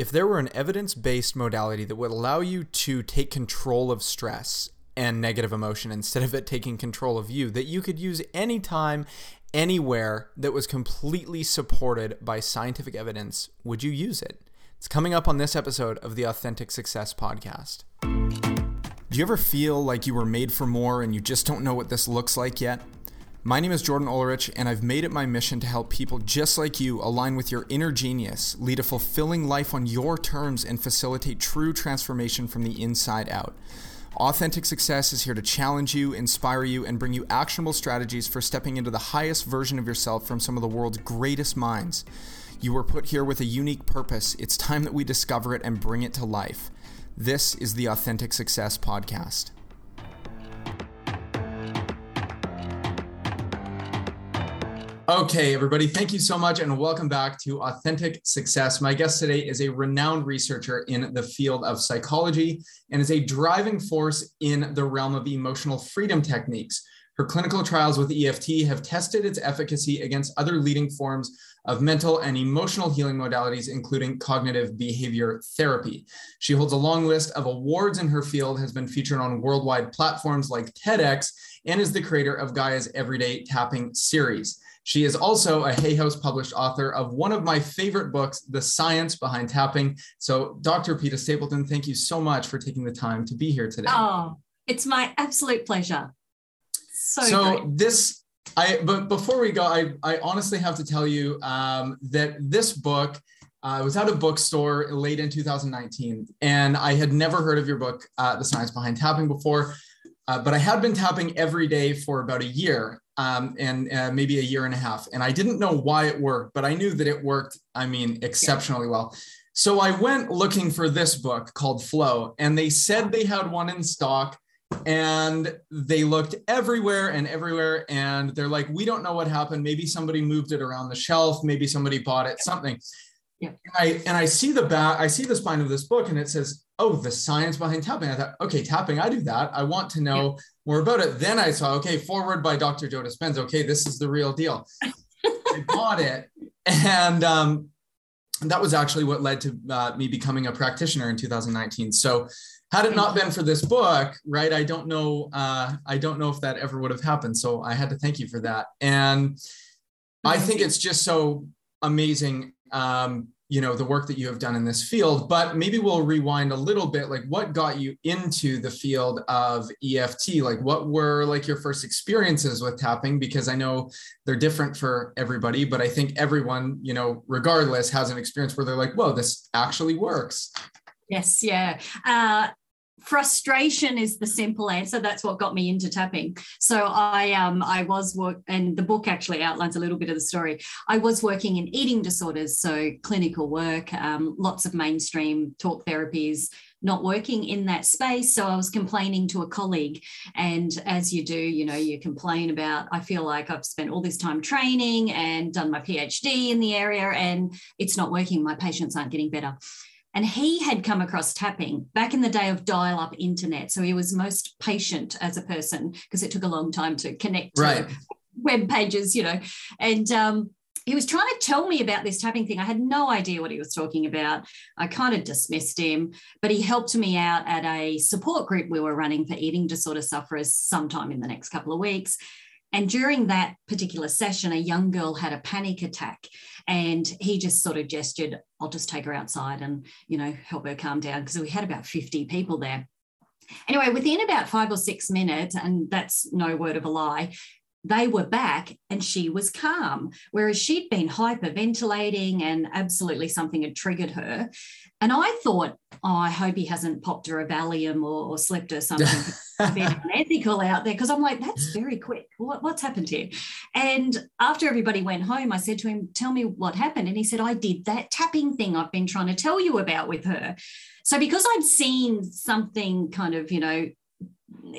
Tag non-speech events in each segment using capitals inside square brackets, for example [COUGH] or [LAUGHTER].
If there were an evidence based modality that would allow you to take control of stress and negative emotion instead of it taking control of you, that you could use anytime, anywhere that was completely supported by scientific evidence, would you use it? It's coming up on this episode of the Authentic Success Podcast. Do you ever feel like you were made for more and you just don't know what this looks like yet? My name is Jordan Ulrich, and I've made it my mission to help people just like you align with your inner genius, lead a fulfilling life on your terms, and facilitate true transformation from the inside out. Authentic Success is here to challenge you, inspire you, and bring you actionable strategies for stepping into the highest version of yourself from some of the world's greatest minds. You were put here with a unique purpose. It's time that we discover it and bring it to life. This is the Authentic Success Podcast. Okay, everybody, thank you so much and welcome back to Authentic Success. My guest today is a renowned researcher in the field of psychology and is a driving force in the realm of emotional freedom techniques. Her clinical trials with EFT have tested its efficacy against other leading forms of mental and emotional healing modalities, including cognitive behavior therapy. She holds a long list of awards in her field, has been featured on worldwide platforms like TEDx, and is the creator of Gaia's Everyday Tapping series. She is also a Hay House published author of one of my favorite books, The Science Behind Tapping. So, Dr. Peta Stapleton, thank you so much for taking the time to be here today. Oh, it's my absolute pleasure. So, so great. this, I but before we go, I, I honestly have to tell you um, that this book. Uh, I was at a bookstore late in 2019, and I had never heard of your book, uh, The Science Behind Tapping, before. Uh, but I had been tapping every day for about a year um, and uh, maybe a year and a half. And I didn't know why it worked, but I knew that it worked, I mean, exceptionally well. So I went looking for this book called Flow, and they said they had one in stock. And they looked everywhere and everywhere. And they're like, we don't know what happened. Maybe somebody moved it around the shelf. Maybe somebody bought it, something. Yeah. And I and I see the back, I see the spine of this book, and it says oh, the science behind tapping. I thought, okay, tapping, I do that. I want to know yeah. More about it. Then I saw, okay, foreword by Dr. Joe Dispenza. Okay, this is the real deal. I bought it. And um, that was actually what led to uh, me becoming a practitioner in 2019. So had it not been for this book, right, I don't know, uh, I don't know if that ever would have happened. So I had to thank you for that. And I think it's just so amazing um, you know the work that you have done in this field but maybe we'll rewind a little bit like what got you into the field of eft like what were like your first experiences with tapping? Because i know they're different for everybody but i think everyone you know regardless has an experience where they're like whoa this actually works. Yes yeah. Uh, frustration is the simple answer. That's what got me into tapping. So i um i was work and the book actually outlines a little bit of the story. I was working in eating disorders so clinical work um, lots of mainstream talk therapies not working in that space. So i was complaining to a colleague and as you do you know you complain about i feel like i've spent all this time training and done my phd in the area and it's not working. My patients aren't getting better and he had come across tapping back in the day of dial up internet. So he was most patient as a person because it took a long time to connect right. to web pages, you know. And um, he was trying to tell me about this tapping thing. I had no idea what he was talking about. I kind of dismissed him, but he helped me out at a support group we were running for eating disorder sufferers sometime in the next couple of weeks. And during that particular session, a young girl had a panic attack and he just sort of gestured, I'll just take her outside and, you know, help her calm down because we had about 50 people there. Anyway, within about five or six minutes, and that's no word of a lie, they were back and she was calm, whereas she'd been hyperventilating and absolutely something had triggered her. And I thought, oh, I hope he hasn't popped her a Valium or, or slipped her something [LAUGHS] a bit unethical out there. Because I'm like, that's very quick. What, what's happened here? And after everybody went home, I said to him, tell me what happened. And he said, I did that tapping thing I've been trying to tell you about with her. So because I'd seen something kind of, you know,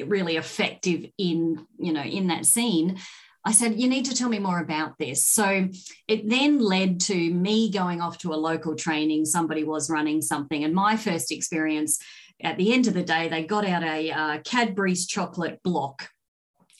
really effective in you know in that scene I said, You need to tell me more about this. So it then led to me going off to a local training. Somebody was running something. And my first experience at the end of the day, they got out a uh, Cadbury's chocolate block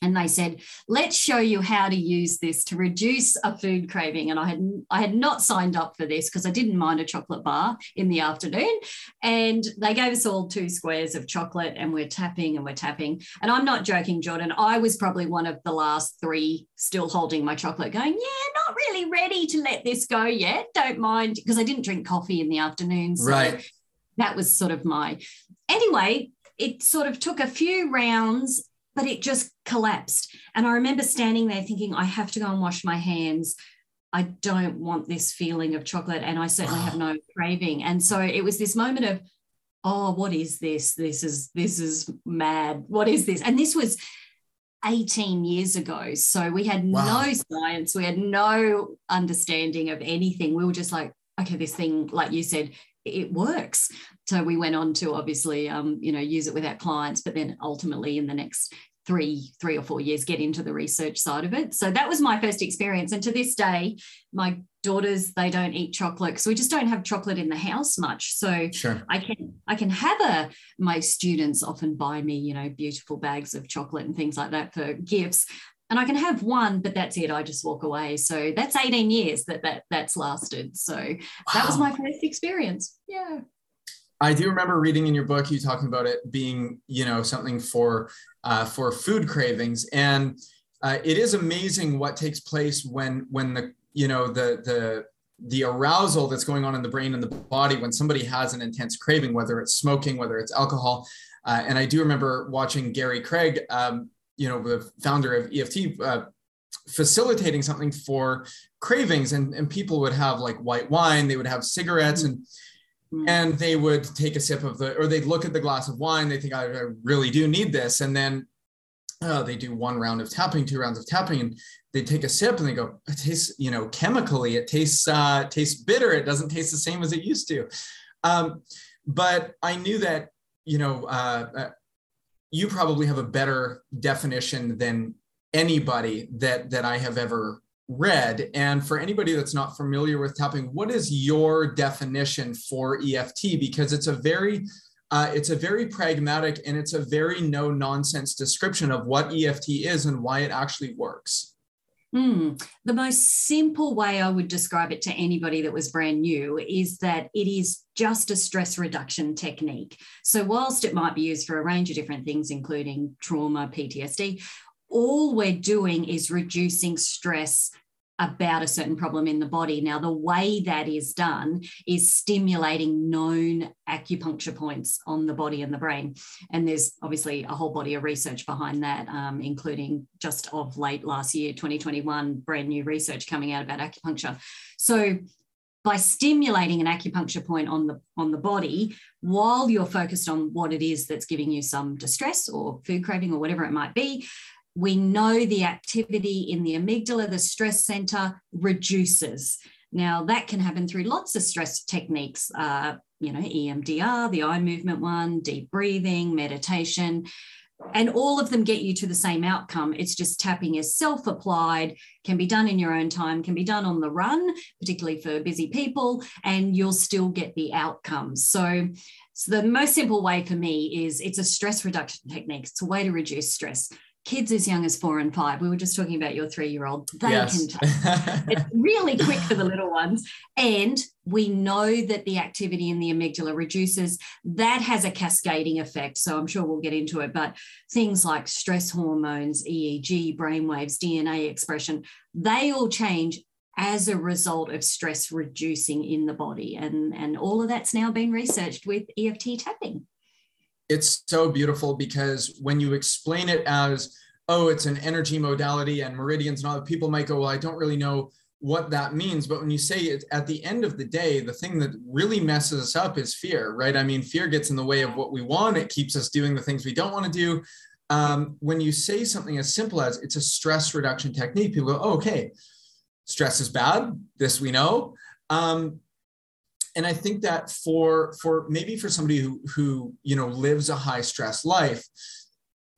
and they said let's show you how to use this to reduce a food craving. And i had i had not signed up for this because i didn't mind a chocolate bar in the afternoon. And they gave us all two squares of chocolate and we're tapping and we're tapping. And i'm not joking jordan. I was probably one of the last three still holding my chocolate going yeah not really ready to let this go yet. Don't mind. Because i didn't drink coffee in the afternoon. So right. that was sort of my anyway it sort of took a few rounds but it just collapsed. And I remember standing there thinking, I have to go and wash my hands. I don't want this feeling of chocolate, and I certainly have no craving. And so it was this moment of, oh, what is this? This is this is mad. What is this? And this was 18 years ago. So we had wow. no science, we had no understanding of anything. We were just like, okay, this thing, like you said, it works. So we went on to obviously, um, you know, use it with our clients, but then ultimately in the next three, three or four years, get into the research side of it. So that was my first experience. And to this day, my daughters they don't eat chocolate because we just don't have chocolate in the house much. So sure. I can I can have a my students often buy me, you know, beautiful bags of chocolate and things like that for gifts and I can have one, but that's it. I just walk away. So that's 18 years that, that that's lasted. So wow. that was my first experience. Yeah. I do remember reading in your book you talking about it being, you know, something for uh, for food cravings, and uh, it is amazing what takes place when when the you know the the the arousal that's going on in the brain and the body when somebody has an intense craving, whether it's smoking, whether it's alcohol. Uh, and I do remember watching Gary Craig um, you know, the founder of EFT, uh, facilitating something for cravings and, and people would have like white wine, they would have cigarettes and mm-hmm. and they would take a sip of the or they'd look at the glass of wine, they think I, I really do need this. And then uh, they do one round of tapping, two rounds of tapping, and they take a sip and they go, it tastes, you know, chemically, it tastes uh, tastes bitter. It doesn't taste the same as it used to. Um, but I knew that, you know, uh, uh you probably have a better definition than anybody that that I have ever read. And for anybody that's not familiar with tapping, what is your definition for EFT? Because it's a very uh, it's a very pragmatic and it's a very no nonsense description of what EFT is and why it actually works. Mm. The most simple way I would describe it to anybody that was brand new is that it is just a stress reduction technique. So, whilst it might be used for a range of different things, including trauma, PTSD, all we're doing is reducing stress about a certain problem in the body. Now, the way that is done is stimulating known acupuncture points on the body and the brain. And there's obviously a whole body of research behind that, um, including just of late last year, 2021, brand new research coming out about acupuncture. So, by stimulating an acupuncture point on the on the body while you're focused on what it is that's giving you some distress or food craving or whatever it might be we know the activity in the amygdala, the stress center, reduces. Now, that can happen through lots of stress techniques, uh, you know, EMDR, the eye movement one, deep breathing, meditation, and all of them get you to the same outcome. It's just tapping is self applied, can be done in your own time, can be done on the run, particularly for busy people, and you'll still get the outcomes. So, so the most simple way for me is it's a stress reduction technique. It's a way to reduce stress kids as young as four and five. We were just talking about your three year old. They yes. can it's [LAUGHS] really quick for the little ones. And we know that the activity in the amygdala reduces. That has a cascading effect. So I'm sure we'll get into it. But things like stress hormones, EEG, brainwaves, DNA expression, they all change as a result of stress reducing in the body. And, and all of that's now been researched with EFT tapping it's so beautiful because when you explain it as oh it's an energy modality and meridians and all that, people might go well i don't really know what that means. But when you say it at the end of the day the thing that really messes us up is fear right? I mean fear gets in the way of what we want. It keeps us doing the things we don't want to do. Um, when you say something as simple as it's a stress reduction technique people go oh, okay stress is bad this we know. Um, and I think that for for maybe for somebody who who you know lives a high stress life,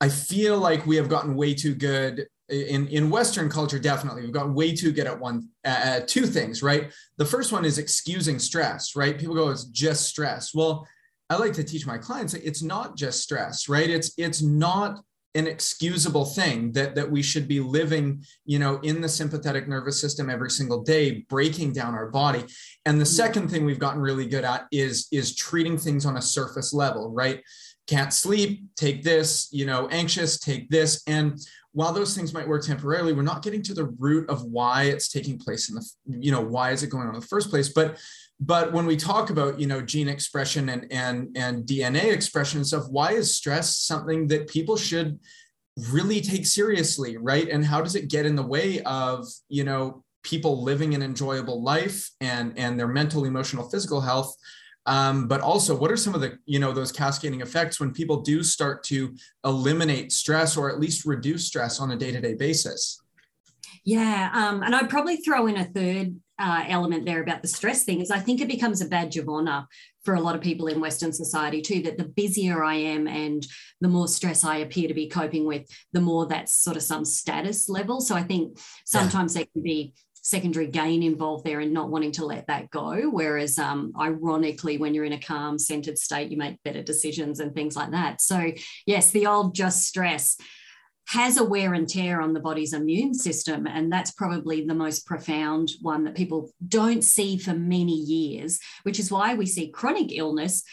I feel like we have gotten way too good in in Western culture. Definitely, we've gotten way too good at one uh, two things. Right, the first one is excusing stress. Right, people go, "It's just stress." Well, I like to teach my clients it's not just stress. Right, it's it's not inexcusable thing that that we should be living you know in the sympathetic nervous system every single day breaking down our body. And the mm-hmm. second thing we've gotten really good at is is treating things on a surface level right? Can't sleep take this you know anxious take this. And while those things might work temporarily we're not getting to the root of why it's taking place in the you know why is it going on in the first place. But but when we talk about you know gene expression and and and dna expression and stuff why is stress something that people should really take seriously right? And how does it get in the way of you know people living an enjoyable life and and their mental emotional physical health? Um, but also what are some of the you know those cascading effects when people do start to eliminate stress or at least reduce stress on a day-to-day basis? Yeah um, and i'd probably throw in a third uh, element there about the stress thing is I think it becomes a badge of honor for a lot of people in Western society too, that the busier I am and the more stress I appear to be coping with, the more that's sort of some status level. So I think sometimes yeah. there can be secondary gain involved there and not wanting to let that go. Whereas, um, ironically, when you're in a calm, centered state, you make better decisions and things like that. So, yes, the old just stress has a wear and tear on the body's immune system. And that's probably the most profound one that people don't see for many years, which is why we see chronic illness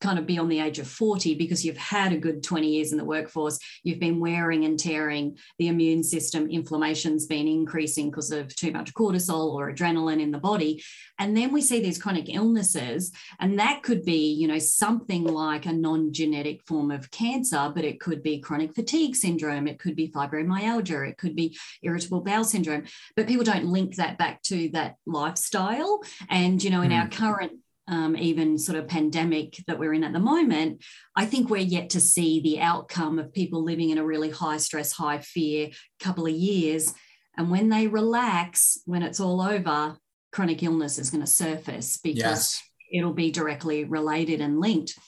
kind of beyond the age of 40 because you've had a good 20 years in the workforce you've been wearing and tearing the immune system inflammation's been increasing because of too much cortisol or adrenaline in the body. And then we see these chronic illnesses and that could be you know something like a non-genetic form of cancer but it could be chronic fatigue syndrome it could be fibromyalgia it could be irritable bowel syndrome. But people don't link that back to that lifestyle. And you know in mm. our current um, even sort of pandemic that we're in at the moment, I think we're yet to see the outcome of people living in a really high stress, high fear couple of years. And when they relax, when it's all over, chronic illness is going to surface because yes. it'll be directly related and linked.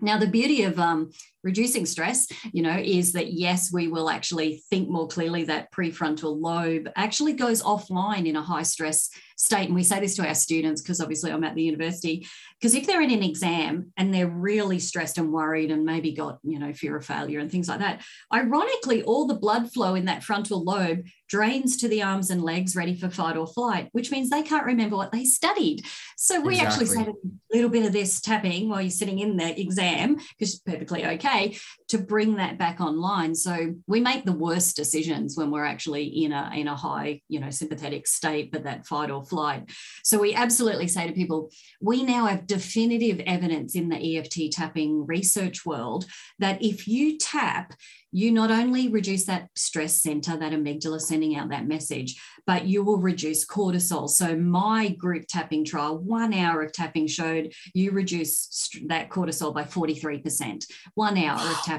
Now, the beauty of um, reducing stress, you know, is that yes, we will actually think more clearly. That prefrontal lobe actually goes offline in a high stress state. And we say this to our students because obviously I'm at the university. Because if they're in an exam and they're really stressed and worried and maybe got, you know, fear of failure and things like that, ironically, all the blood flow in that frontal lobe drains to the arms and legs ready for fight or flight, which means they can't remember what they studied. So we exactly. actually say a little bit of this tapping while you're sitting in the exam, because it's perfectly okay, Okay to bring that back online. So we make the worst decisions when we're actually in a in a high, you know, sympathetic state, but that fight or flight. So we absolutely say to people, we now have definitive evidence in the EFT tapping research world that if you tap, you not only reduce that stress center, that amygdala sending out that message, but you will reduce cortisol. So, my group tapping trial, one hour of tapping showed you reduce that cortisol by 43%. One hour of tapping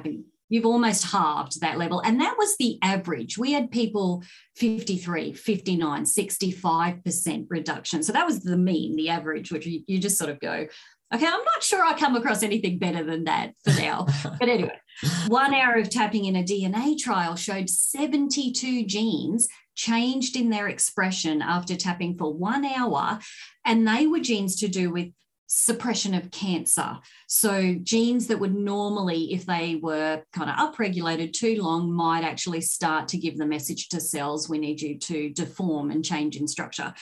you've almost halved that level. And that was the average. We had people 53, 59, 65% reduction. So that was the mean, the average, which you, you just sort of go, okay, I'm not sure I come across anything better than that for now. [LAUGHS] but anyway, one hour of tapping in a DNA trial showed 72 genes changed in their expression after tapping for one hour. And they were genes to do with suppression of cancer. So, genes that would normally, if they were kind of upregulated too long, might actually start to give the message to cells we need you to deform and change in structure.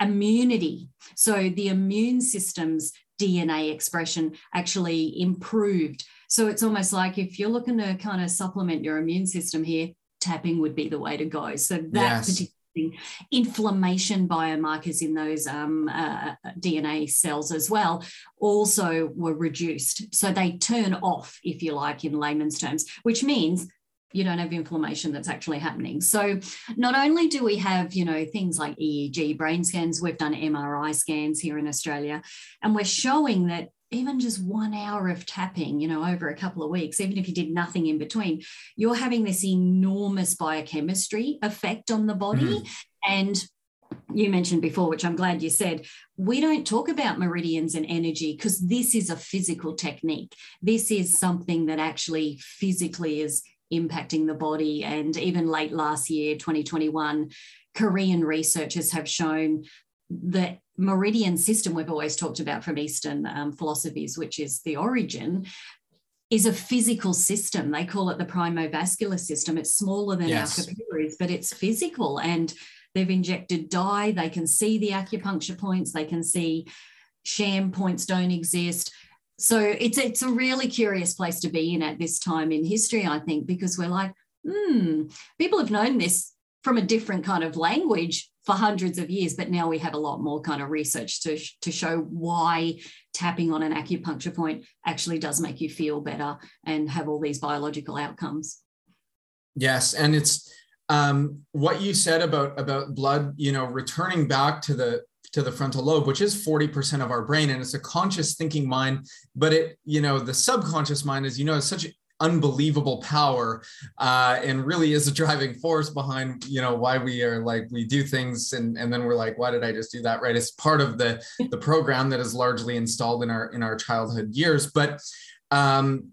Immunity. So, the immune system's DNA expression actually improved. So, it's almost like if you're looking to kind of supplement your immune system here, tapping would be the way to go. So, that yes. particular inflammation biomarkers in those um, uh, DNA cells as well also were reduced. So they turn off, if you like, in layman's terms, which means you don't have inflammation that's actually happening. So not only do we have, you know, things like EEG brain scans, we've done MRI scans here in Australia, and we're showing that even just one hour of tapping, you know, over a couple of weeks, even if you did nothing in between, you're having this enormous biochemistry effect on the body. Mm-hmm. And you mentioned before, which I'm glad you said, we don't talk about meridians and energy because this is a physical technique. This is something that actually physically is impacting the body. And even late last year, 2021, Korean researchers have shown the meridian system we've always talked about from Eastern um, philosophies, which is the origin, is a physical system. They call it the primovascular system. It's smaller than yes. our capillaries, but it's physical. And they've injected dye. They can see the acupuncture points. They can see sham points don't exist. So it's it's a really curious place to be in at this time in history, I think, because we're like, hmm, people have known this from a different kind of language for hundreds of years, but now we have a lot more kind of research to, to show why tapping on an acupuncture point actually does make you feel better and have all these biological outcomes. Yes, and it's um, what you said about about blood, you know, returning back to the to the frontal lobe, which is 40% of our brain, and it's a conscious thinking mind. But it, you know, the subconscious mind, as you know, is such unbelievable power uh, and really is a driving force behind you know why we are like we do things and, and then we're like why did i just do that right? It's part of the the [LAUGHS] program that is largely installed in our in our childhood years. But um,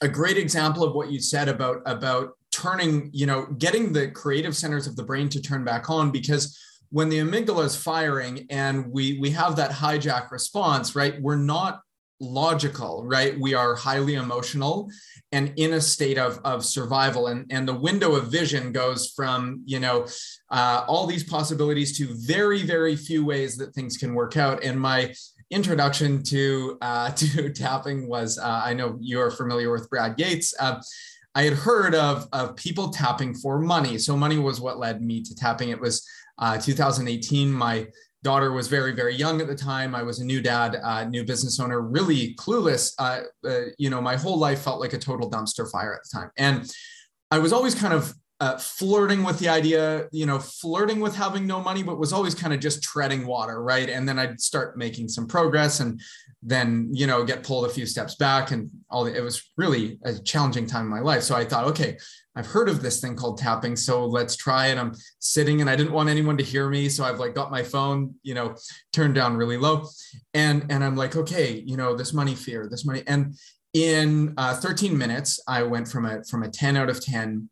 a great example of what you said about about turning you know getting the creative centers of the brain to turn back on because when the amygdala is firing and we we have that hijack response right we're not logical, right? We are highly emotional and in a state of, of survival. And, and the window of vision goes from, you know, uh, all these possibilities to very, very few ways that things can work out. And my introduction to, uh, [LAUGHS] to tapping was, uh, I know you're familiar with Brad Yates. Uh, I had heard of, of people tapping for money. So money was what led me to tapping. It was uh, 2018. My daughter was very very young at the time. I was a new dad uh, new business owner really clueless. Uh, uh, you know my whole life felt like a total dumpster fire at the time. And i was always kind of uh, flirting with the idea you know flirting with having no money but was always kind of just treading water right? And then i'd start making some progress and then you know get pulled a few steps back and all the, it was really a challenging time in my life. So i thought okay I've heard of this thing called tapping, so let's try it. I'm sitting and I didn't want anyone to hear me, so I've like got my phone, you know, turned down really low, and and I'm like, okay, you know, this money fear, this money, and in uh, 13 minutes, I went from a from a 10 out of 10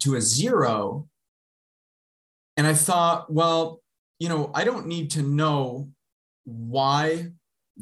to a zero, and I thought, well, you know, I don't need to know why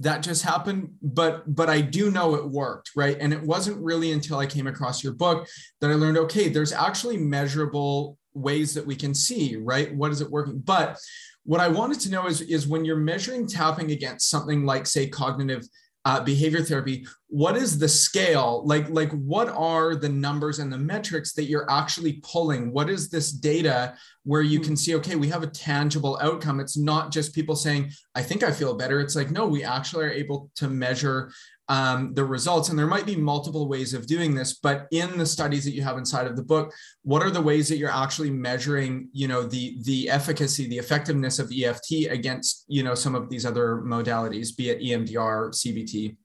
that just happened but but i do know it worked right? And it wasn't really until i came across your book that i learned okay there's actually measurable ways that we can see right? What is it working? But what i wanted to know is is when you're measuring tapping against something like say cognitive uh, behavior therapy what is the scale? Like like what are the numbers and the metrics that you're actually pulling? What is this data where you can see okay we have a tangible outcome? It's not just people saying i think i feel better. It's like no we actually are able to measure um, the results. And there might be multiple ways of doing this but in the studies that you have inside of the book what are the ways that you're actually measuring you know the the efficacy the effectiveness of eft against you know some of these other modalities be it emdr cbt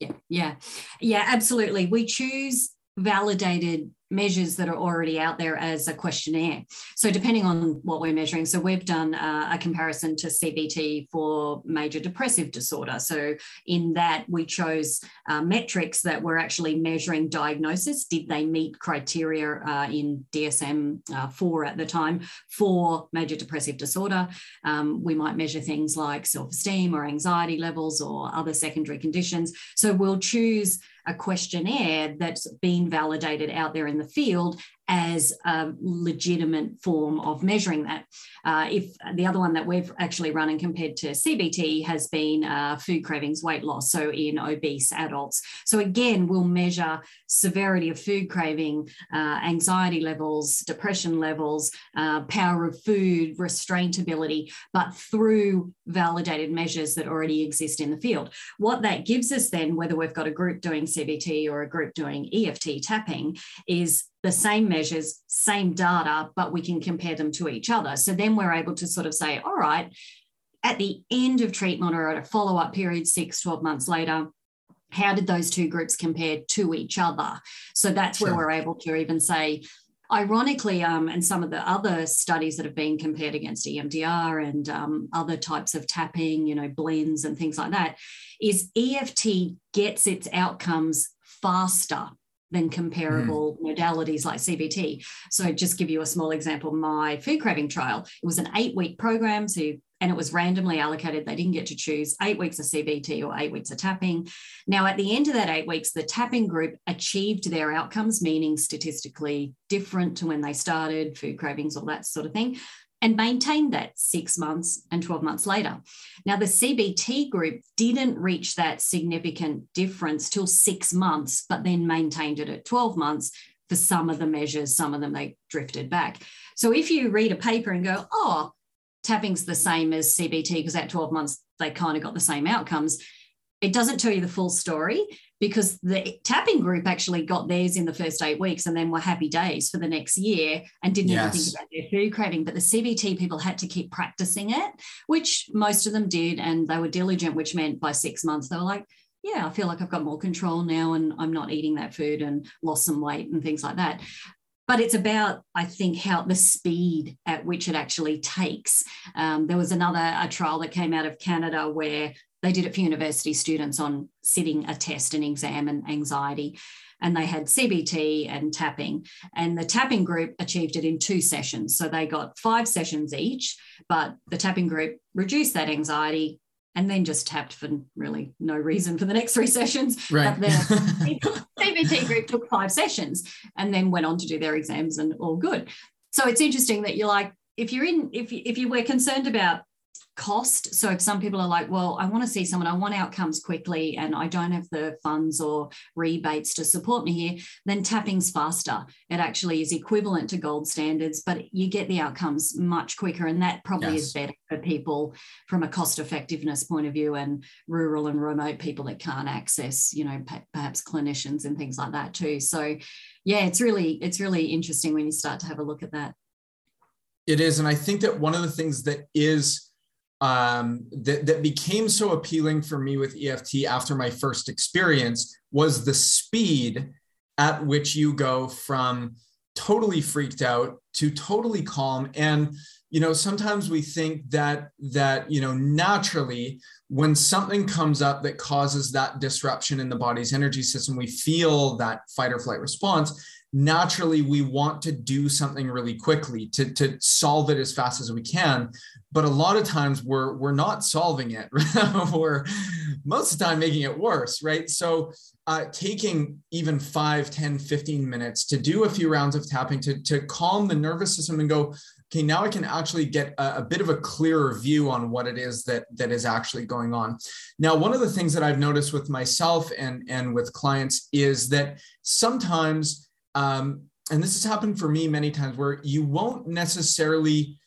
yeah, yeah, yeah, absolutely. We choose validated measures that are already out there as a questionnaire. So, depending on what we're measuring, so we've done uh, a comparison to CBT for major depressive disorder. So, in that, we chose uh, metrics that were actually measuring diagnosis. Did they meet criteria uh, in DSM uh, 4 at the time for major depressive disorder? Um, we might measure things like self esteem or anxiety levels or other secondary conditions. So, we'll choose a questionnaire that's been validated out there in the field as a legitimate form of measuring that. Uh, if the other one that we've actually run and compared to CBT has been uh, food cravings weight loss, so in obese adults. So again, we'll measure severity of food craving, uh, anxiety levels, depression levels, uh, power of food, restraint ability, but through validated measures that already exist in the field. What that gives us then, whether we've got a group doing CBT or a group doing EFT tapping, is the same measures, same data, but we can compare them to each other. So then we're able to sort of say, all right, at the end of treatment or at a follow up period, six, 12 months later, how did those two groups compare to each other? So that's sure. where we're able to even say, ironically, um, and some of the other studies that have been compared against EMDR and um, other types of tapping, you know, blends and things like that, is EFT gets its outcomes faster than comparable mm. modalities like CBT. So, just give you a small example, my food craving trial, it was an eight week program. So, and it was randomly allocated. They didn't get to choose eight weeks of CBT or eight weeks of tapping. Now, at the end of that eight weeks, the tapping group achieved their outcomes, meaning statistically different to when they started, food cravings, all that sort of thing, and maintained that six months and 12 months later. Now, the CBT group didn't reach that significant difference till six months, but then maintained it at 12 months for some of the measures, some of them they drifted back. So if you read a paper and go, oh, tapping's the same as CBT because at 12 months they kind of got the same outcomes. It doesn't tell you the full story because the tapping group actually got theirs in the first eight weeks and then were happy days for the next year and didn't yes. even think about their food craving. But the CBT people had to keep practicing it, which most of them did. And they were diligent, which meant by six months, they were like, yeah, I feel like I've got more control now and I'm not eating that food and lost some weight and things like that but it's about i think how the speed at which it actually takes um, there was another a trial that came out of canada where they did it for university students on sitting a test and exam and anxiety and they had cbt and tapping and the tapping group achieved it in two sessions so they got five sessions each but the tapping group reduced that anxiety and then just tapped for really no reason for the next three sessions. Right. But the [LAUGHS] CBT group took five sessions and then went on to do their exams and all good. So it's interesting that you're like, if you're in, if you, if you were concerned about cost. So if some people are like, well, I want to see someone, I want outcomes quickly, and I don't have the funds or rebates to support me here, then tapping's faster. It actually is equivalent to gold standards, but you get the outcomes much quicker. And that probably yes. is better for people from a cost effectiveness point of view and rural and remote people that can't access, you know, perhaps clinicians and things like that too. So yeah, it's really, it's really interesting when you start to have a look at that. It is. And I think that one of the things that is um, that, that became so appealing for me with EFT after my first experience was the speed at which you go from totally freaked out to totally calm. And you know sometimes we think that that you know naturally when something comes up that causes that disruption in the body's energy system we feel that fight or flight response naturally we want to do something really quickly to, to solve it as fast as we can but a lot of times we're we're not solving it [LAUGHS] we're most of the time making it worse right? So uh, taking even 5 10 15 minutes to do a few rounds of tapping to, to calm the nervous system and go okay now i can actually get a, a, bit of a clearer view on what it is that that is actually going on. Now one of the things that i've noticed with myself and and with clients is that sometimes um, and this has happened for me many times where you won't necessarily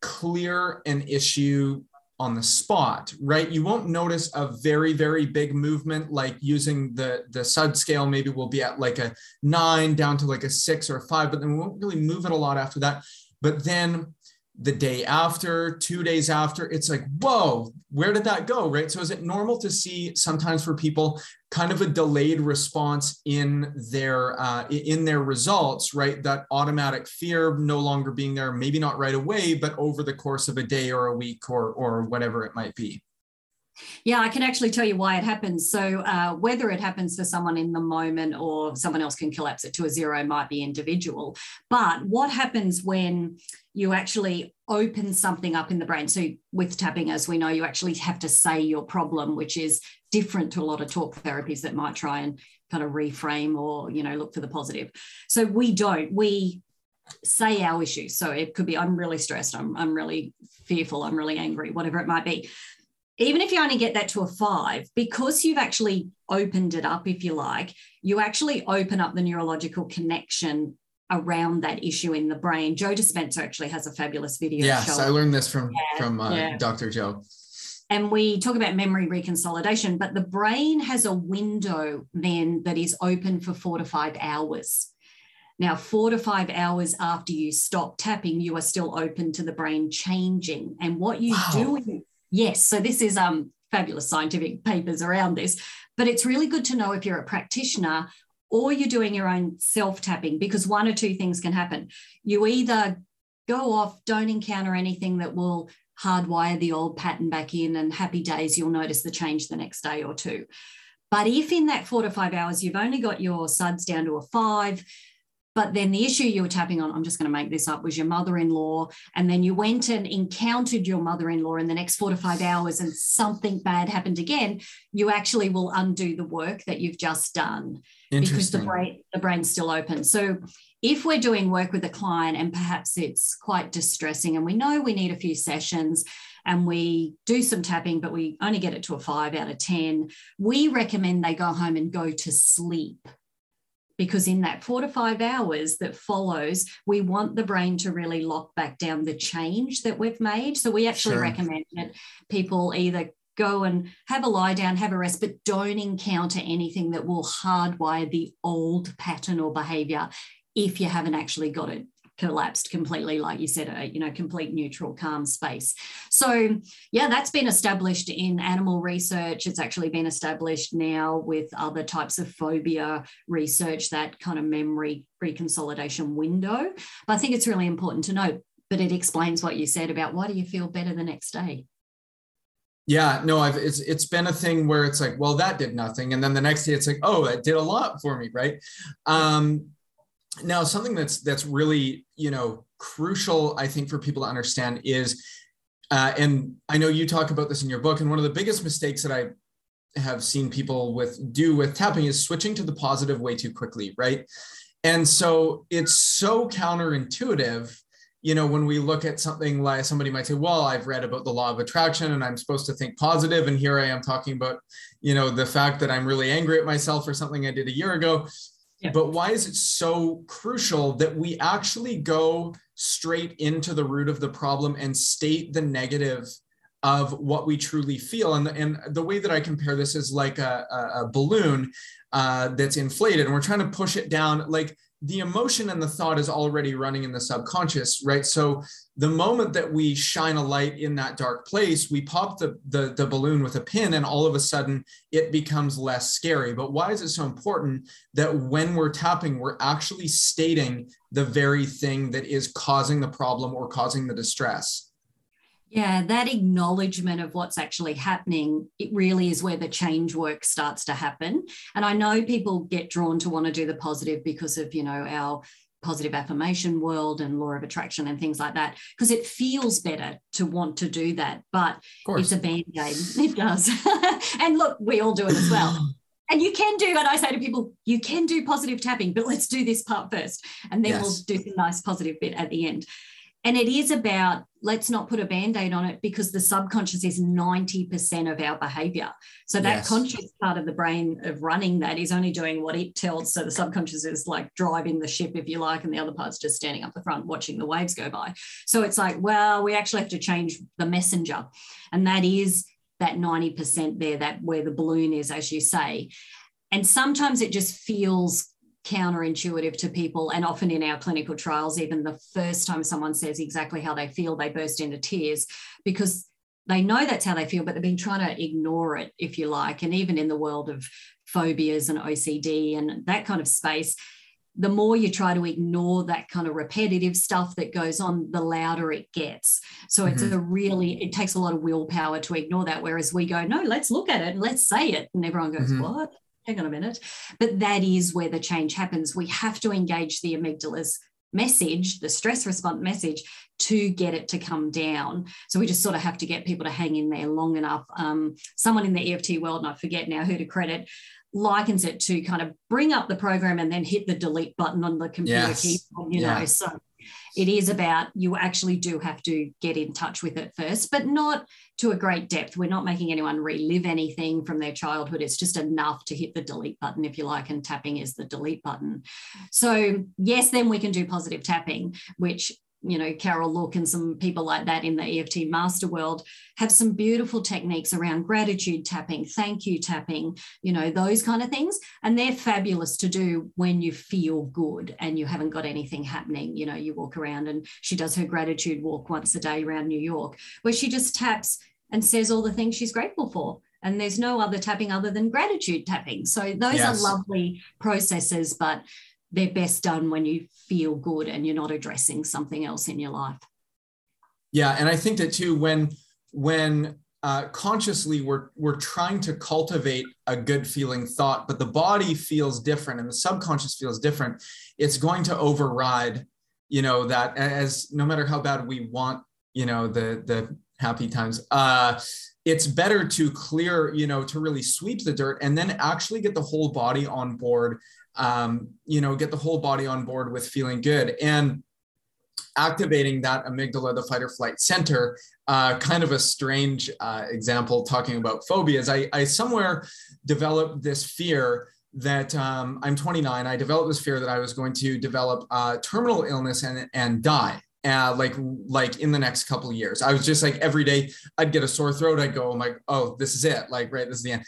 clear an issue on the spot, right? You won't notice a very, very big movement like using the, the SUD scale, maybe we'll be at like a nine down to like a six or a five, but then we won't really move it a lot after that. But then the day after, two days after, it's like, whoa, where did that go? Right. So is it normal to see sometimes for people kind of a delayed response in their uh, in their results, right? That automatic fear no longer being there, maybe not right away, but over the course of a day or a week or or whatever it might be. Yeah, I can actually tell you why it happens. So, uh, whether it happens for someone in the moment or someone else can collapse it to a zero might be individual. But what happens when you actually open something up in the brain? So, with tapping, as we know, you actually have to say your problem, which is different to a lot of talk therapies that might try and kind of reframe or you know look for the positive. So we don't. We say our issues. So it could be I'm really stressed, I'm, I'm really fearful, I'm really angry, whatever it might be even if you only get that to a five, because you've actually opened it up, if you like, you actually open up the neurological connection around that issue in the brain. Joe Dispenza actually has a fabulous video. Yes, I learned this from yeah, from uh, yeah. Dr. Joe. And we talk about memory reconsolidation, but the brain has a window then that is open for four to five hours. Now, four to five hours after you stop tapping, you are still open to the brain changing. And what you wow. do Yes. So this is um, fabulous scientific papers around this, but it's really good to know if you're a practitioner or you're doing your own self tapping because one or two things can happen. You either go off, don't encounter anything that will hardwire the old pattern back in, and happy days, you'll notice the change the next day or two. But if in that four to five hours you've only got your suds down to a five, but then the issue you were tapping on, I'm just going to make this up, was your mother in law. And then you went and encountered your mother in law in the next four to five hours and something bad happened again. You actually will undo the work that you've just done because the brain, the brain's still open. So if we're doing work with a client and perhaps it's quite distressing and we know we need a few sessions and we do some tapping, but we only get it to a five out of 10, we recommend they go home and go to sleep because in that four to five hours that follows, we want the brain to really lock back down the change that we've made. So we actually sure. recommend that people either go and have a lie down, have a rest, but don't encounter anything that will hardwire the old pattern or behavior if you haven't actually got it collapsed completely, like you said, a you know complete neutral, calm space. So yeah, that's been established in animal research. It's actually been established now with other types of phobia research, that kind of memory reconsolidation window. But I think it's really important to note. But it explains what you said about why do you feel better the next day. Yeah, no, I've it's it's been a thing where it's like, well, that did nothing, and then the next day it's like, oh, that did a lot for me, right? Um, now, something that's that's really you know crucial, I think, for people to understand is, uh, and I know you talk about this in your book, and one of the biggest mistakes that I have seen people with do with tapping is switching to the positive way too quickly, right? And so it's so counterintuitive you know, when we look at something like somebody might say, well, I've read about the law of attraction and I'm supposed to think positive, And here I am talking about, you know, the fact that I'm really angry at myself for something I did a year ago. But why is it so crucial that we actually go straight into the root of the problem and state the negative of what we truly feel? And, and the way that I compare this is like a, a, a balloon uh, that's inflated, and we're trying to push it down. Like the emotion and the thought is already running in the subconscious, right? So the moment that we shine a light in that dark place, we pop the, the, the, balloon with a pin and all of a sudden it becomes less scary. But why is it so important that when we're tapping, we're actually stating the very thing that is causing the problem or causing the distress? Yeah, that acknowledgement of what's actually happening, it really is where the change work starts to happen. And I know people get drawn to want to do the positive because of, you know, our positive affirmation world and law of attraction and things like that, because it feels better to want to do that. But it's a band aid. [LAUGHS] It does. [LAUGHS] and look, we all do it as well. [GASPS] And you can do, and I say to people, you can do positive tapping, but let's do this part first. And then yes. we'll do the nice positive bit at the end. And it is about let's not put a band aid on it because the subconscious is 90% of our behavior. So that yes. conscious part of the brain of running that is only doing what it tells. So the subconscious is like driving the ship, if you like, and the other part's just standing up the front watching the waves go by. So it's like, well, we actually have to change the messenger. And that is that 90% there, that where the balloon is, as you say. And sometimes it just feels counterintuitive to people. And often in our clinical trials, even the first time someone says exactly how they feel, they burst into tears because they know that's how they feel, but they've been trying to ignore it, if you like. And even in the world of phobias and OCD and that kind of space, the more you try to ignore that kind of repetitive stuff that goes on, the louder it gets. So mm-hmm. it's a really, it takes a lot of willpower to ignore that. Whereas we go, no, let's look at it and let's say it. And everyone goes, mm-hmm. what? Hang on a minute. But that is where the change happens. We have to engage the amygdala's message, the stress response message, to get it to come down. So we just sort of have to get people to hang in there long enough. Um, someone in the EFT world, and I forget now who to credit, likens it to kind of bring up the program and then hit the delete button on the computer yes. keyboard, you yeah. know. So it is about you actually do have to get in touch with it first, but not to a great depth. We're not making anyone relive anything from their childhood. It's just enough to hit the delete button, if you like, and tapping is the delete button. So, yes, then we can do positive tapping, which you know, Carol Look and some people like that in the EFT master world have some beautiful techniques around gratitude tapping, thank you tapping, you know, those kind of things. And they're fabulous to do when you feel good and you haven't got anything happening. You know, you walk around and she does her gratitude walk once a day around New York, where she just taps and says all the things she's grateful for. And there's no other tapping other than gratitude tapping. So those yes. are lovely processes, but they're best done when you feel good and you're not addressing something else in your life. Yeah, and I think that too when when uh, consciously we're we're trying to cultivate a good feeling thought but the body feels different and the subconscious feels different it's going to override you know that as no matter how bad we want you know the the happy times uh it's better to clear you know to really sweep the dirt and then actually get the whole body on board um you know get the whole body on board with feeling good and activating that amygdala, the fight or flight center. Uh, kind of a strange uh, example talking about phobias. I, I somewhere developed this fear that um, I'm 29. I developed this fear that I was going to develop uh, terminal illness and, and die. Uh, like like in the next couple years, I was just like every day I'd get a sore throat. I'd go, I'm like, oh, this is it. Like, right, this is the end.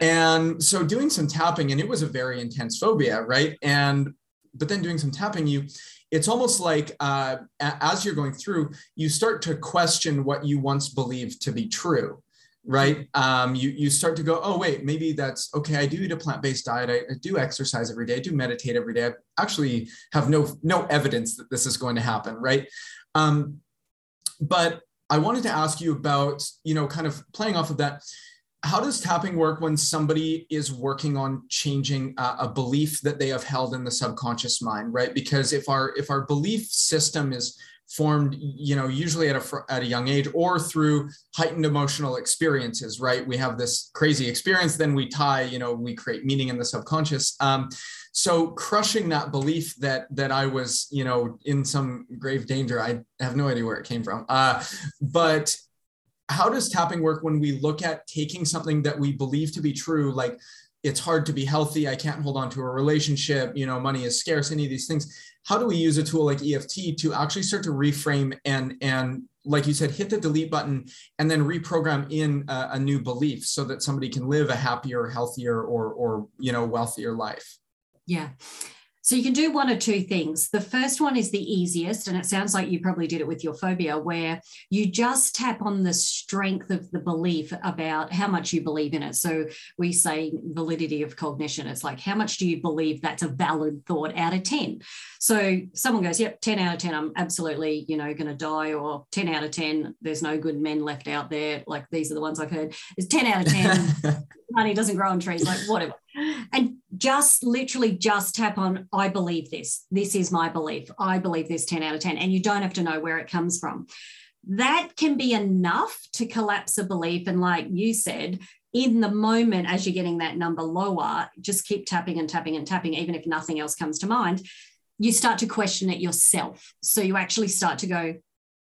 And so doing some tapping, and it was a very intense phobia, right? And but then doing some tapping, you it's almost like uh, as you're going through, you start to question what you once believed to be true, right? Um, you you start to go, oh wait, maybe that's okay. I do eat a plant-based diet. I, I, do exercise every day. I do meditate every day. I actually have no no evidence that this is going to happen, right? Um, but I wanted to ask you about, you know, kind of playing off of that how does tapping work when somebody is working on changing uh, a belief that they have held in the subconscious mind right? Because if our if our belief system is formed you know usually at a at a young age or through heightened emotional experiences right? We have this crazy experience then we tie you know we create meaning in the subconscious. Um, so crushing that belief that that i was you know in some grave danger i have no idea where it came from. Uh, but how does tapping work when we look at taking something that we believe to be true? Like it's hard to be healthy i can't hold on to a relationship you know money is scarce any of these things. How do we use a tool like eft to actually start to reframe and and like you said hit the delete button and then reprogram in a, a new belief so that somebody can live a happier healthier or or you know wealthier life? Yeah so you can do one or two things. The first one is the easiest, and it sounds like you probably did it with your phobia, where you just tap on the strength of the belief about how much you believe in it. So we say validity of cognition. It's like, how much do you believe that's a valid thought out of 10? So someone goes, yep, 10 out of 10, I'm absolutely, you know, going to die, or 10 out of 10, there's no good men left out there. Like these are the ones I've heard. It's 10 out of 10, [LAUGHS] money doesn't grow on trees, like whatever and just literally just tap on i believe this. This is my belief. I believe this 10 out of 10 and you don't have to know where it comes from. That can be enough to collapse a belief. And like you said in the moment as you're getting that number lower just keep tapping and tapping and tapping even if nothing else comes to mind. You start to question it yourself. So you actually start to go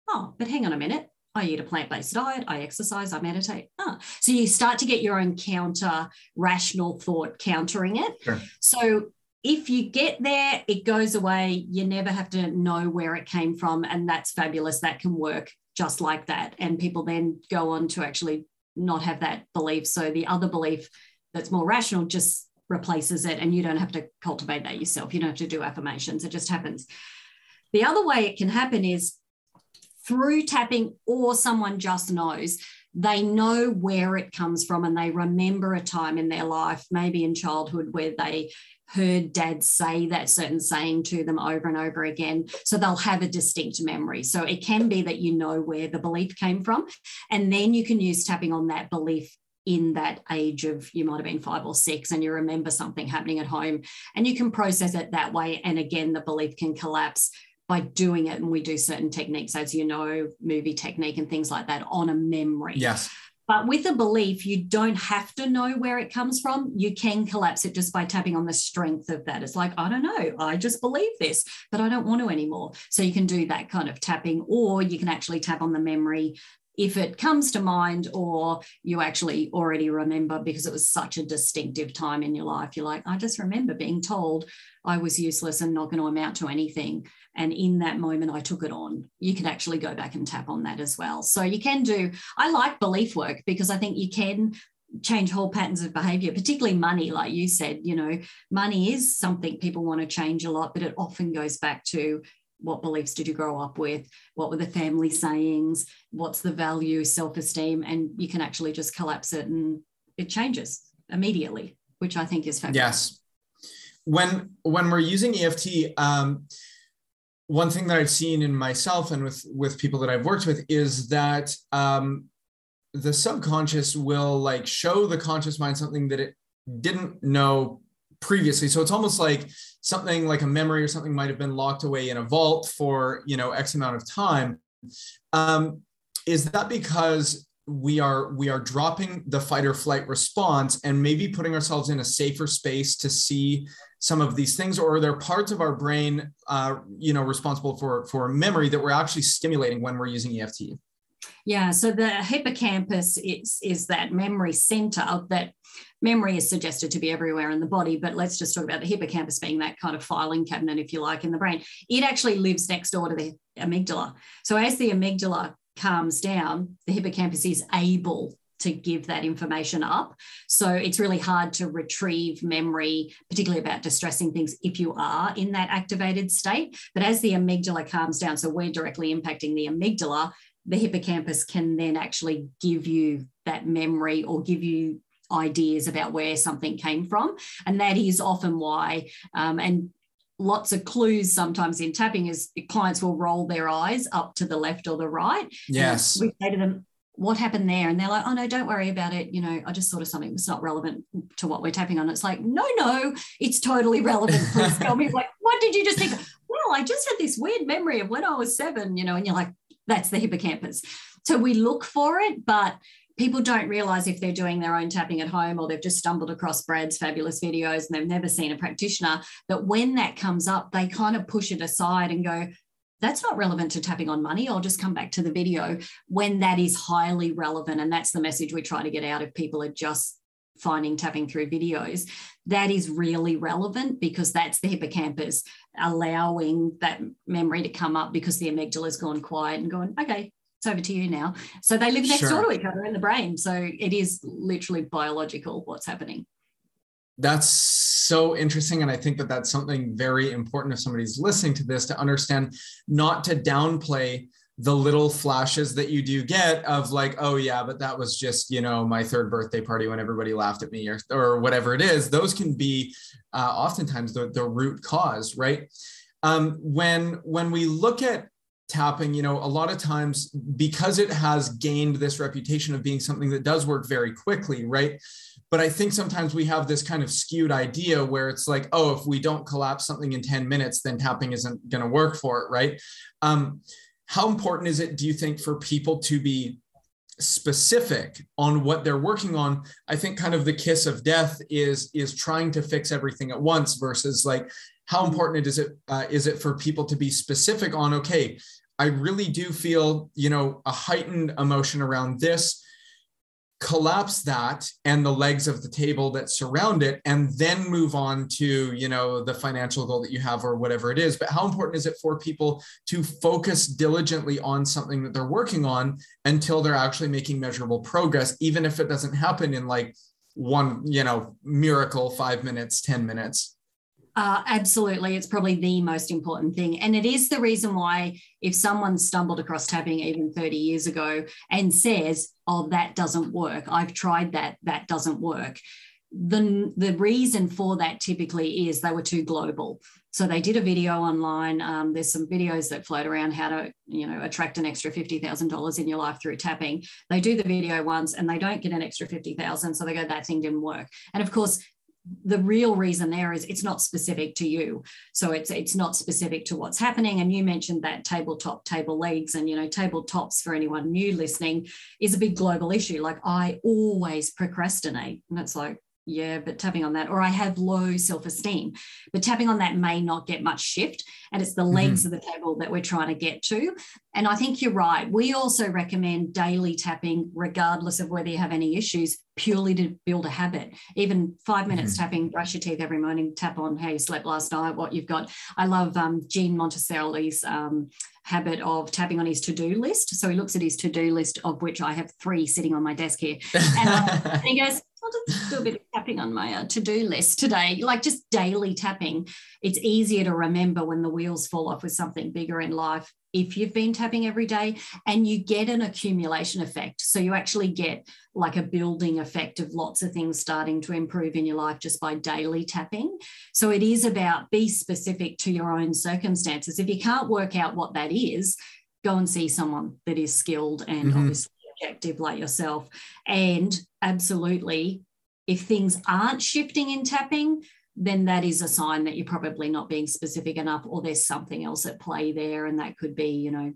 oh but hang on a minute I eat a plant based diet, I exercise, I meditate. Ah. So you start to get your own counter rational thought countering it. Sure. So if you get there, it goes away. You never have to know where it came from. And that's fabulous. That can work just like that. And people then go on to actually not have that belief. So the other belief that's more rational just replaces it. And you don't have to cultivate that yourself. You don't have to do affirmations. It just happens. The other way it can happen is through tapping or someone just knows they know where it comes from and they remember a time in their life maybe in childhood where they heard dad say that certain saying to them over and over again. So they'll have a distinct memory. So it can be that you know where the belief came from. And then you can use tapping on that belief in that age of you might have been five or six and you remember something happening at home and you can process it that way. And again, the belief can collapse by doing it. And we do certain techniques, as you know, movie technique and things like that on a memory. Yes. But with a belief, you don't have to know where it comes from. You can collapse it just by tapping on the strength of that. It's like, I don't know, I just believe this, but I don't want to anymore. So you can do that kind of tapping, or you can actually tap on the memory if it comes to mind or you actually already remember because it was such a distinctive time in your life. You're like, I just remember being told I was useless and not going to amount to anything. And in that moment, I took it on. You can actually go back and tap on that as well. So you can do, I like belief work because I think you can change whole patterns of behavior, particularly money, like you said. You know, money is something people want to change a lot, but it often goes back to what beliefs did you grow up with? What were the family sayings? What's the value, self esteem? And you can actually just collapse it and it changes immediately, which I think is fabulous. Yes. When when we're using EFT, um, one thing that I've seen in myself and with with people that I've worked with is that um, the subconscious will like show the conscious mind something that it didn't know previously. So it's almost like something like a memory or something might have been locked away in a vault for you know x amount of time. Um, is that because we are we are dropping the fight or flight response and maybe putting ourselves in a safer space to see some of these things or are there parts of our brain uh, you know responsible for for memory that we're actually stimulating when we're using eft yeah so the hippocampus is is that memory center that memory is suggested to be everywhere in the body but let's just talk about the hippocampus being that kind of filing cabinet if you like in the brain it actually lives next door to the amygdala so as the amygdala calms down the hippocampus is able to give that information up. So it's really hard to retrieve memory, particularly about distressing things, if you are in that activated state. But as the amygdala calms down, so we're directly impacting the amygdala, the hippocampus can then actually give you that memory or give you ideas about where something came from. And that is often why, um, and lots of clues sometimes in tapping is clients will roll their eyes up to the left or the right. Yes. we say to them, what happened there? And they're like, oh no, don't worry about it. You know, I just thought of something that's not relevant to what we're tapping on. It's like, no, no, it's totally relevant. Please tell me, like, what did you just think? Well, I just had this weird memory of when I was seven, you know, and you're like, that's the hippocampus. So we look for it, but people don't realize if they're doing their own tapping at home or they've just stumbled across Brad's fabulous videos and they've never seen a practitioner, that when that comes up, they kind of push it aside and go, that's not relevant to tapping on money. I'll just come back to the video when that is highly relevant. And that's the message we try to get out if people are just finding tapping through videos. That is really relevant because that's the hippocampus allowing that memory to come up because the amygdala has gone quiet and going, okay, it's over to you now. So they live next sure. door to each other in the brain. So it is literally biological what's happening that's so interesting and i think that that's something very important if somebody's listening to this to understand not to downplay the little flashes that you do get of like oh yeah but that was just you know my third birthday party when everybody laughed at me or, or whatever it is those can be uh, oftentimes the, the root cause right um, when when we look at tapping you know a lot of times because it has gained this reputation of being something that does work very quickly right but I think sometimes we have this kind of skewed idea where it's like, oh, if we don't collapse something in 10 minutes, then tapping isn't going to work for it, right? Um, how important is it, do you think, for people to be specific on what they're working on i think kind of the kiss of death is is trying to fix everything at once versus like how important is it uh, is it for people to be specific on okay i really do feel you know a heightened emotion around this collapse that and the legs of the table that surround it and then move on to you know the financial goal that you have or whatever it is. But how important is it for people to focus diligently on something that they're working on until they're actually making measurable progress even if it doesn't happen in like one you know miracle 5 minutes 10 minutes uh, absolutely. It's probably the most important thing. And it is the reason why, if someone stumbled across tapping even 30 years ago and says, oh, that doesn't work, I've tried that, that doesn't work. The, the reason for that typically is they were too global. So they did a video online. Um, there's some videos that float around how to, you know, attract an extra fifty thousand dollars in your life through tapping. They do the video once and they don't get an extra fifty thousand, so they go, that thing didn't work. And of course, the real reason there is it's not specific to you. So it's it's not specific to what's happening. And you mentioned that tabletop table legs and you know tabletops for anyone new listening is a big global issue. Like i always procrastinate. And it's like yeah, but tapping on that, or I have low self esteem, but tapping on that may not get much shift. And it's the mm-hmm. legs mm-hmm. of the table that we're trying to get to. And I think you're right. We also recommend daily tapping, regardless of whether you have any issues, purely to build a habit. Even five minutes mm-hmm. tapping, brush your teeth every morning, tap on how you slept last night, what you've got. I love um, Gene Monterastelli's um, habit of tapping on his to-do list. So he looks at his to-do list, of which I have three sitting on my desk here. And, uh, and he goes, I'll just do a bit of tapping on my uh, to-do list today, like just daily tapping. It's easier to remember when the wheels fall off with something bigger in life if you've been tapping every day and you get an accumulation effect. So you actually get like a building effect of lots of things starting to improve in your life just by daily tapping. So it is about be specific to your own circumstances. If you can't work out what that is, go and see someone that is skilled and mm-hmm. obviously objective like yourself. And absolutely, if things aren't shifting in tapping, then that is a sign that you're probably not being specific enough or there's something else at play there. And that could be, you know,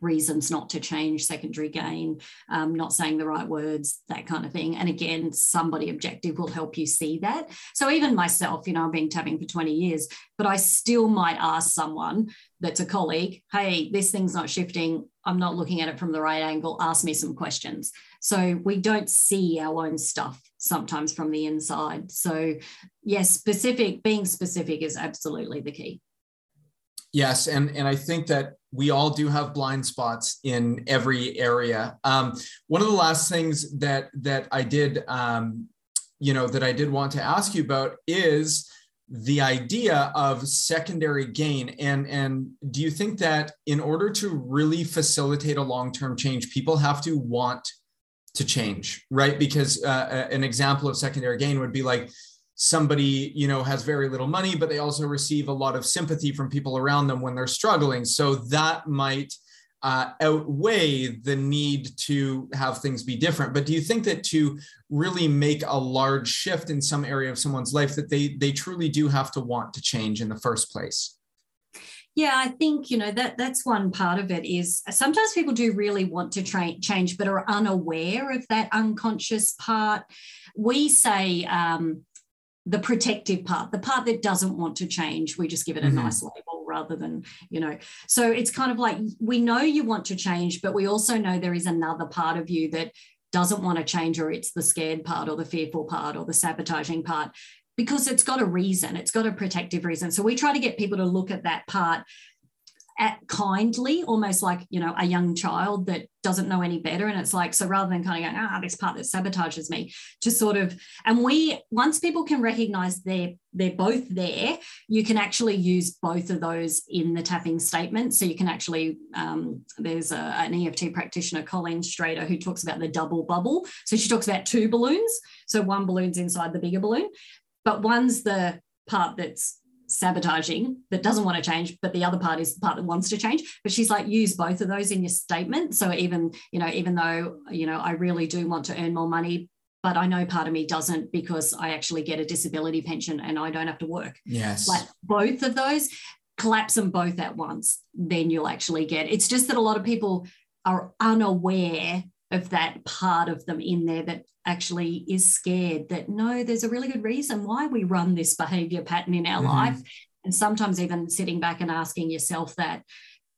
reasons not to change secondary gain, um, not saying the right words, that kind of thing. And again, somebody objective will help you see that. So even myself, you know, I've been tapping for 20 years, but I still might ask someone that's a colleague, hey, this thing's not shifting. I'm not looking at it from the right angle. Ask me some questions. So we don't see our own stuff sometimes from the inside. So yes, specific, being specific is absolutely the key. Yes, and and I think that we all do have blind spots in every area. Um, one of the last things that that I did, um, you know, that I did want to ask you about is the idea of secondary gain. And and do you think that in order to really facilitate a long term change, people have to want to change, right? Because uh, an example of secondary gain would be like somebody you know has very little money but they also receive a lot of sympathy from people around them when they're struggling so that might uh, outweigh the need to have things be different. But do you think that to really make a large shift in some area of someone's life that they they truly do have to want to change in the first place? Yeah i think you know that that's one part of it is sometimes people do really want to tra- change but are unaware of that unconscious part. We say um, the protective part, the part that doesn't want to change, we just give it a mm-hmm. nice label rather than, you know. So it's kind of like we know you want to change, but we also know there is another part of you that doesn't want to change, or it's the scared part, or the fearful part, or the sabotaging part, because it's got a reason, it's got a protective reason. So we try to get people to look at that part at kindly, almost like, you know, a young child that doesn't know any better. And it's like, so rather than kind of going, ah, this part that sabotages me, to sort of, and we, once people can recognize they're, they're both there, you can actually use both of those in the tapping statement. So you can actually, um, there's a, an EFT practitioner, Colleen Strader, who talks about the double bubble. So she talks about two balloons. So one balloon's inside the bigger balloon, but one's the part that's sabotaging that doesn't want to change but the other part is the part that wants to change. But she's like use both of those in your statement. So even you know even though you know i really do want to earn more money but i know part of me doesn't because i actually get a disability pension and i don't have to work. Yes. Like both of those collapse them both at once then you'll actually get it's just that a lot of people are unaware of that part of them in there that actually is scared that no, there's a really good reason why we run this behavior pattern in our mm-hmm. life. And sometimes even sitting back and asking yourself that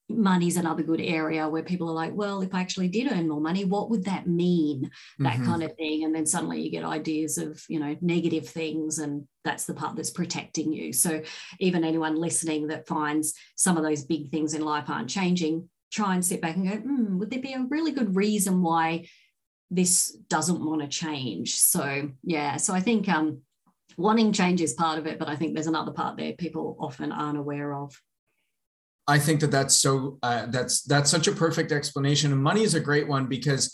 money's another good area where people are like, well, if I actually did earn more money, what would that mean? That mm-hmm. kind of thing. And then suddenly you get ideas of, you know, negative things. And that's the part that's protecting you. So even anyone listening that finds some of those big things in life aren't changing, try and sit back and go, hmm, would there be a really good reason why this doesn't want to change. So yeah, so I think um, wanting change is part of it, but I think there's another part there people often aren't aware of. I think that that's so uh, that's that's such a perfect explanation, and money is a great one because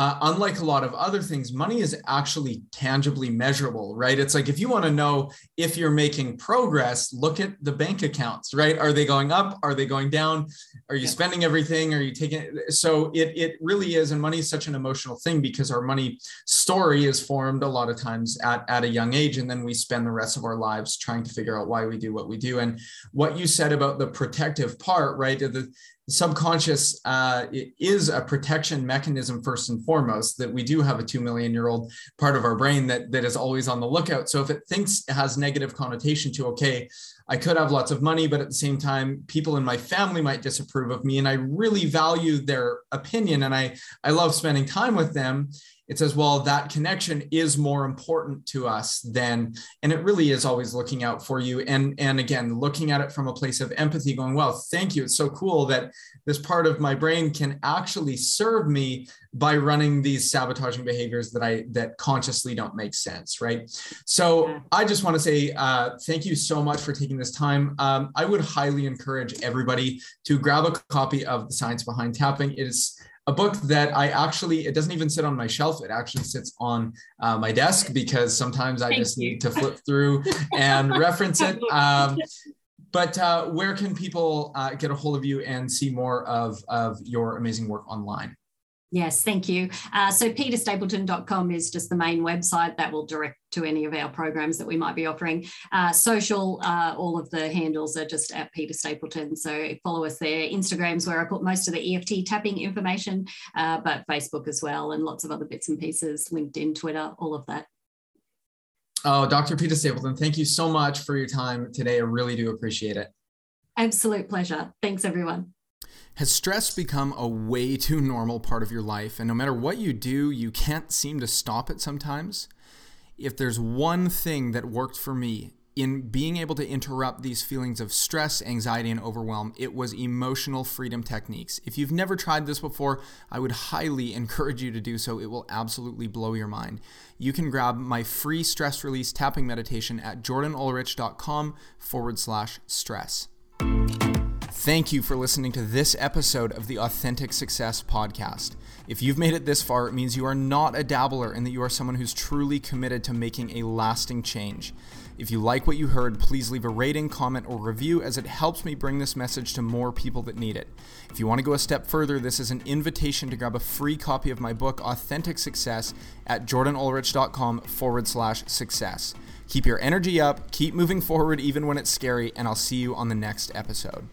uh, unlike a lot of other things, money is actually tangibly measurable, right? It's like if you want to know if you're making progress, look at the bank accounts, right? Are they going up? Are they going down? Are you yeah. spending everything? Are you taking? So it it really is, and money is such an emotional thing because our money story is formed a lot of times at at a young age, and then we spend the rest of our lives trying to figure out why we do what we do. And what you said about the protective part, right? The subconscious uh, is a protection mechanism first and foremost that we do have a 2 million year old part of our brain that, that is always on the lookout. So if it thinks it has negative connotation to okay i could have lots of money but at the same time people in my family might disapprove of me and i really value their opinion and i i love spending time with them it says, well, that connection is more important to us than, and it really is always looking out for you. And, and again, looking at it from a place of empathy, going, well, thank you. It's so cool that this part of my brain can actually serve me by running these sabotaging behaviors that I, that consciously don't make sense. Right. So I just want to say, uh, thank you so much for taking this time. Um, I would highly encourage everybody to grab a copy of The Science Behind Tapping. It is a book that I actually, it doesn't even sit on my shelf. It actually sits on uh, my desk because sometimes I Thank just you. need to flip through and reference it. [LAUGHS] Um, but uh, where can people uh, get a hold of you and see more of, of your amazing work online? Yes, thank you. Uh, so petastapleton.com is just the main website that will direct to any of our programs that we might be offering. Uh, social, uh, all of the handles are just at Peta Stapleton. So follow us there. Instagram's where I put most of the EFT tapping information, uh, but Facebook as well, and lots of other bits and pieces, LinkedIn, Twitter, all of that. Oh, Dr. Peta Stapleton, thank you so much for your time today. I really do appreciate it. Absolute pleasure. Thanks, everyone. Has stress become a way [LAUGHS] too normal part of your life? And no matter what you do, you can't seem to stop it sometimes? If there's one thing that worked for me in being able to interrupt these feelings of stress, anxiety, and overwhelm, it was emotional freedom techniques. If you've never tried this before, I would highly [LAUGHS] encourage you to do so. It will absolutely blow your mind. You can grab my free stress release tapping meditation at jordanulrich.com forward slash stress. Thank you for listening to this episode of the Authentic Success Podcast. If you've made it this far, it means you are not a dabbler and that you are someone who's truly committed to making a lasting change. If you like what you heard, please leave a rating, comment, or review as it helps me bring this message to more people that need it. If you want to go a step further, this is an invitation to grab a free copy of my book, Authentic Success, at jordanulrich.com forward slash success. Keep your energy up, keep moving forward even when it's scary, and I'll see you on the next episode.